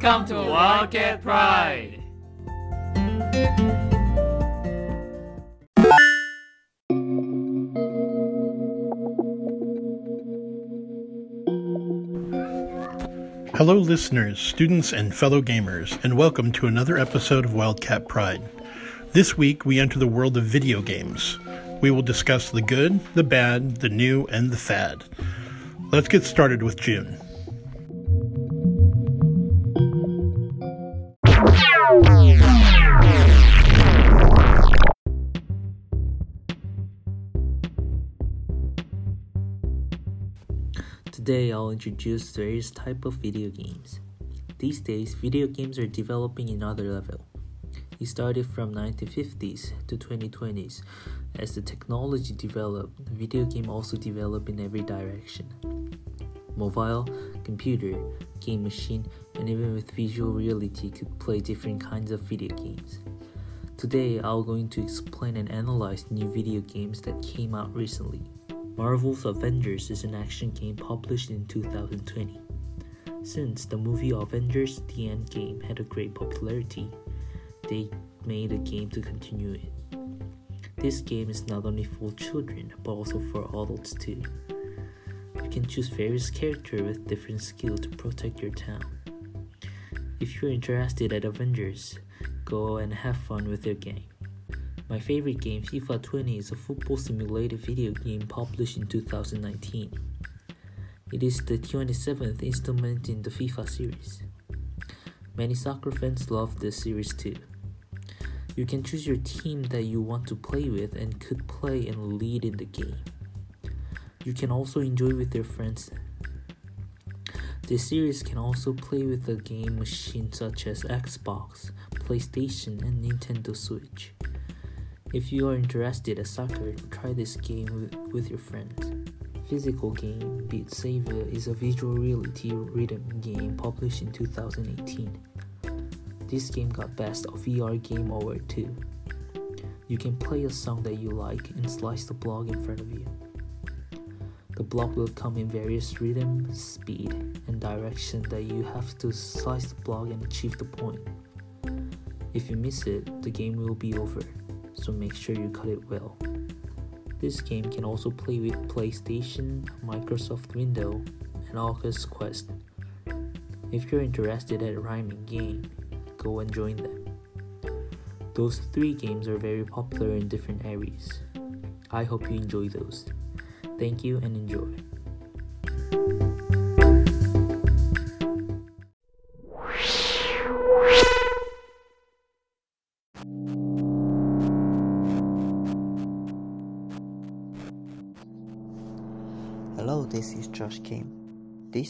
Welcome to Wildcat Pride. Hello, listeners, students, and fellow gamers, and welcome to another episode of Wildcat Pride. This week, we enter the world of video games. We will discuss the good, the bad, the new, and the fad. Let's get started with June. Today I'll introduce various type of video games. These days, video games are developing another level. It started from 1950s to 2020s. As the technology developed, video game also developed in every direction. Mobile, computer, game machine, and even with visual reality could play different kinds of video games. Today, I'm going to explain and analyze new video games that came out recently. Marvel's Avengers is an action game published in 2020. Since the movie Avengers The Endgame had a great popularity, they made a game to continue it. This game is not only for children but also for adults too. You can choose various characters with different skills to protect your town. If you're interested at Avengers, go and have fun with your game. My favorite game, FIFA 20, is a football simulator video game published in 2019. It is the 27th installment in the FIFA series. Many soccer fans love this series too. You can choose your team that you want to play with and could play and lead in the game. You can also enjoy with your friends. This series can also play with a game machine such as Xbox, PlayStation, and Nintendo Switch. If you are interested in soccer, try this game with, your friends. Physical game Beat Saber is a visual reality rhythm game published in 2018. This game got Best of VR Game Award too. You can play a song that you like and slice the block in front of you. The block will come in various rhythm, speed, and direction that you have to slice the block and achieve the point. If you miss it, the game will be over so make sure you cut it well. This game can also play with PlayStation, Microsoft Windows, and Oculus Quest. If you're interested at rhyming game, go and join them. Those three games are very popular in different areas. I hope you enjoy those. Thank you and enjoy.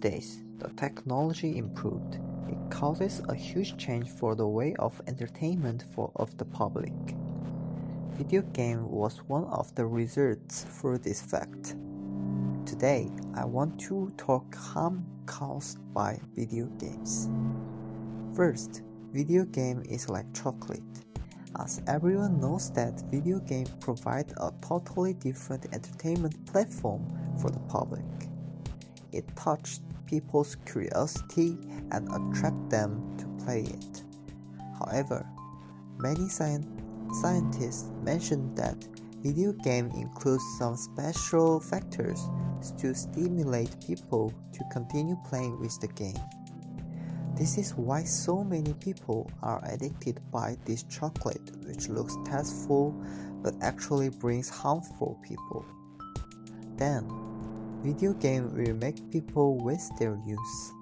Days, the technology improved. It causes a huge change for the way of entertainment for of the public. Video game was one of the results for this fact. Today, I want to talk harm caused by video games. First, video game is like chocolate. As everyone knows that video games provide a totally different entertainment platform for the public. It touched people's curiosity and attract them to play it. However, many sci- scientists mention that video game includes some special factors to stimulate people to continue playing with the game. This is why so many people are addicted by this chocolate which looks tasteful but actually brings harmful people. Then, video game will make people waste their youth.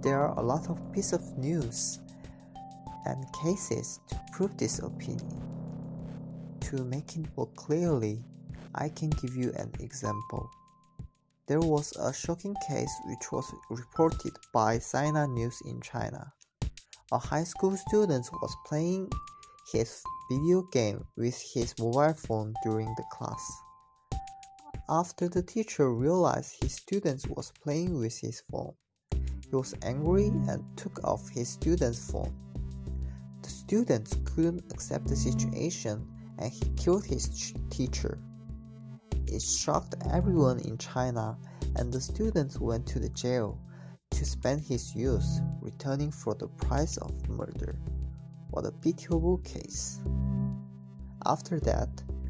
There are a lot of pieces of news and cases to prove this opinion. To make it more clearly, I can give you an example. There was a shocking case which was reported by Sina News in China. A high school student was playing his video game with his mobile phone during the class. After the teacher realized his student was playing with his phone, he was angry and took off his student's phone. The student couldn't accept the situation and he killed his teacher. It shocked everyone in China, and the students went to the jail to spend his youth returning for the price of murder. What a pitiable case. After that,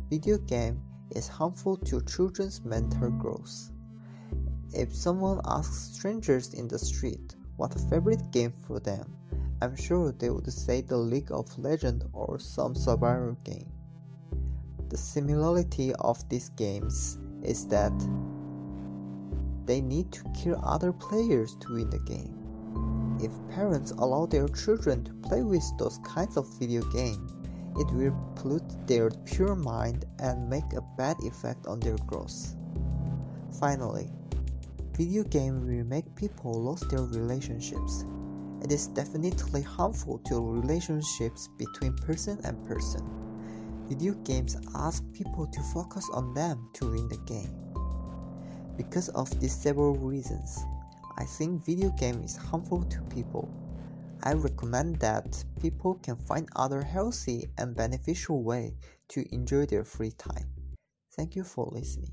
video game is harmful to children's mental growth. If someone asks strangers in the street what a favorite game for them, I'm sure they would say the League of Legends or some survival game. The similarity of these games is that they need to kill other players to win the game. If parents allow their children to play with those kinds of video games, it will pollute their pure mind and make a bad effect on their growth. Finally, video games will make people lose their relationships. It is definitely harmful to relationships between person and person. Video games ask people to focus on them to win the game. Because of these several reasons, I think video game is harmful to people. I recommend that people can find other healthy and beneficial way to enjoy their free time. Thank you for listening.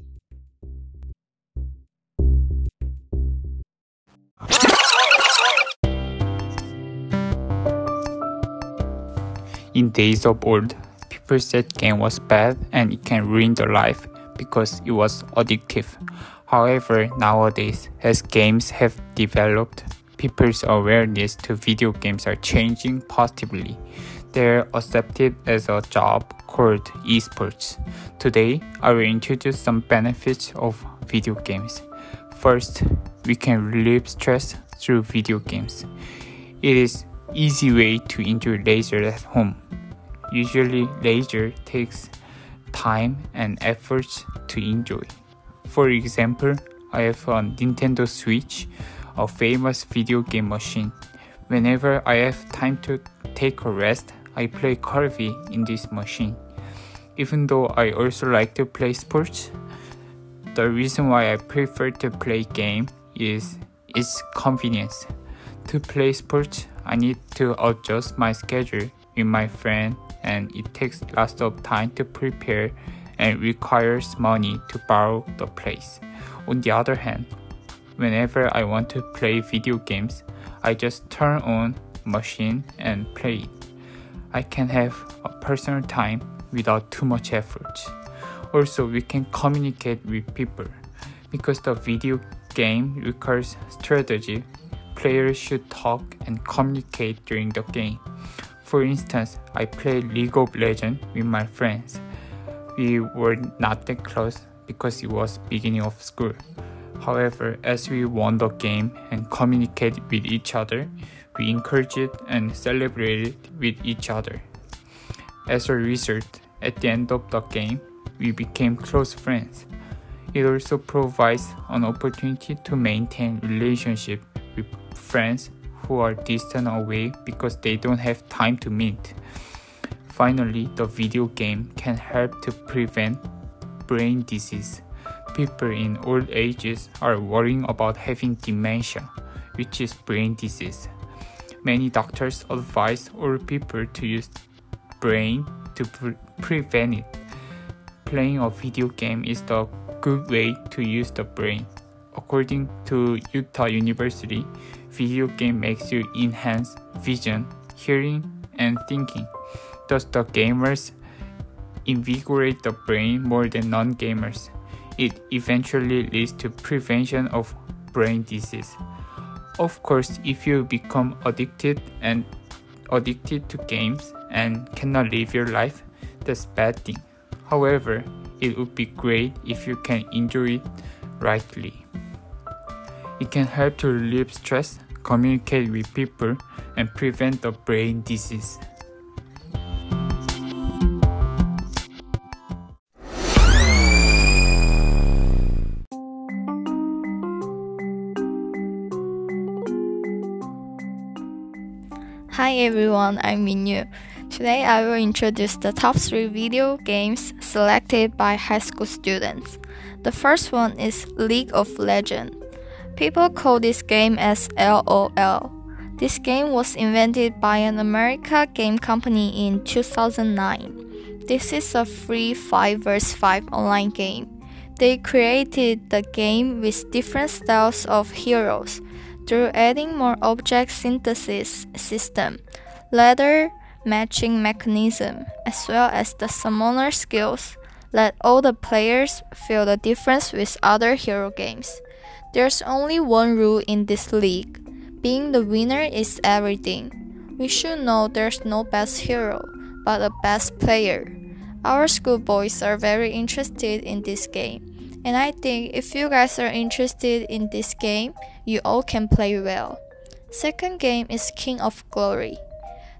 In days of old, people said game was bad and it can ruin their life because it was addictive. However, nowadays, as games have developed, people's awareness to video games are changing positively. They're accepted as a job called esports. Today, I will introduce some benefits of video games. First, we can relieve stress through video games. It is easy way to enjoy leisure at home. Usually, leisure takes time and efforts to enjoy. For example, I have a Nintendo Switch, a famous video game machine. Whenever I have time to take a rest, I play Kirby in this machine. Even though I also like to play sports, the reason why I prefer to play game is its convenience. To play sports, I need to adjust my schedule with my friend and it takes lots of time to prepare and requires money to borrow the place. On the other hand, whenever I want to play video games, I just turn on machine and play it. I can have a personal time without too much effort. Also, we can communicate with people. Because the video game requires strategy, players should talk and communicate during the game. For instance, I play League of Legends with my friends we were not that close because it was beginning of school. However, as we won the game and communicated with each other, we encouraged and celebrated with each other. As a result, at the end of the game, we became close friends. It also provides an opportunity to maintain relationship with friends who are distant away because they don't have time to meet. Finally, the video game can help to prevent brain disease. People in old ages are worrying about having dementia, which is brain disease. Many doctors advise old people to use brain to pre- prevent it. Playing a video game is the good way to use the brain. According to Utah University, video game makes you enhance vision, hearing, and thinking. Thus, the gamers invigorate the brain more than non-gamers. It eventually leads to prevention of brain disease. Of course, if you become addicted and addicted to games and cannot live your life, that's bad thing. However, it would be great if you can enjoy it rightly. It can help to relieve stress, communicate with people, and prevent the brain disease. Hi everyone, I'm Minyu. Today I will introduce the top 3 video games selected by high school students. The first one is League of Legends. People call this game as LOL. This game was invented by an American game company in 2009. This is a free 5 vs 5 online game. They created the game with different styles of heroes through adding more object synthesis system, ladder matching mechanism, as well as the summoner skills. Let all the players feel the difference with other hero games. There's only one rule in this league. Being the winner is everything. We should know there's no best hero, but a best player. Our school boys are very interested in this game, and I think if you guys are interested in this game, you all can play well. Second game is King of Glory.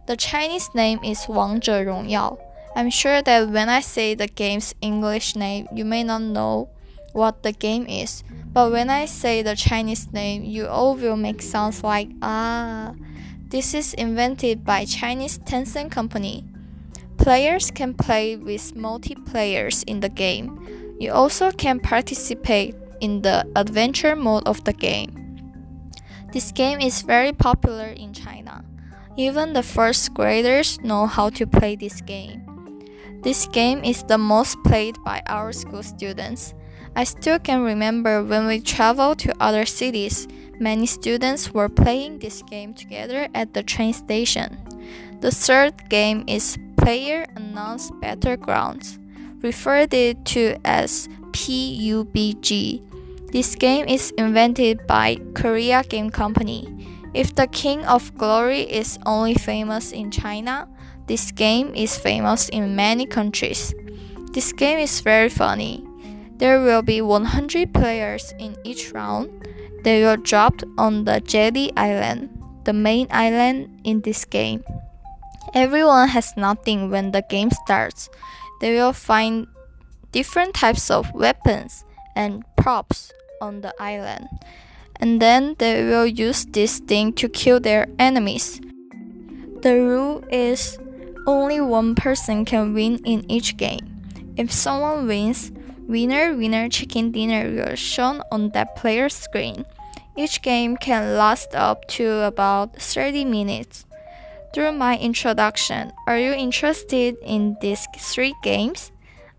The Chinese name is 王者荣耀. I'm sure that when I say the game's English name, you may not know what the game is, but when I say the Chinese name, you all will make sounds like ah. This is invented by Chinese Tencent company. Players can play with multiplayers in the game. You also can participate in the adventure mode of the game. This game is very popular in China. Even the first graders know how to play this game. This game is the most played by our school students. I still can remember when we traveled to other cities, many students were playing this game together at the train station. The third game is Player Unknown's Battlegrounds, referred to as PUBG. This game is invented by Korea Game Company. If the King of Glory is only famous in China, this game is famous in many countries. This game is very funny. There will be 100 players in each round. They will drop on the Jelly Island, the main island in this game. Everyone has nothing when the game starts. They will find different types of weapons and props on the island and then they will use this thing to kill their enemies. The rule is only one person can win in each game. If someone wins, winner winner chicken dinner will shown on that player's screen. Each game can last up to about 30 minutes. Through my introduction, are you interested in these three games?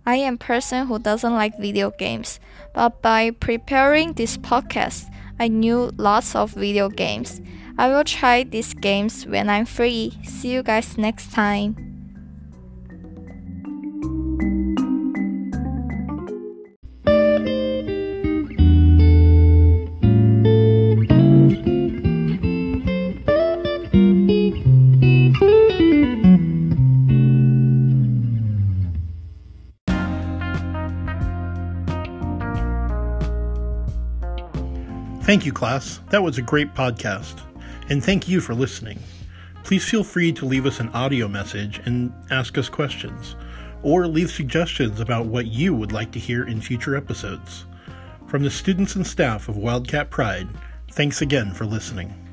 I am a person who doesn't like video games, but by preparing this podcast, I knew lots of video games. I will try these games when I'm free. See you guys next time. Thank you, class. That was a great podcast. And thank you for listening. Please feel free to leave us an audio message and ask us questions, or leave suggestions about what you would like to hear in future episodes. From the students and staff of Wildcat Pride, thanks again for listening.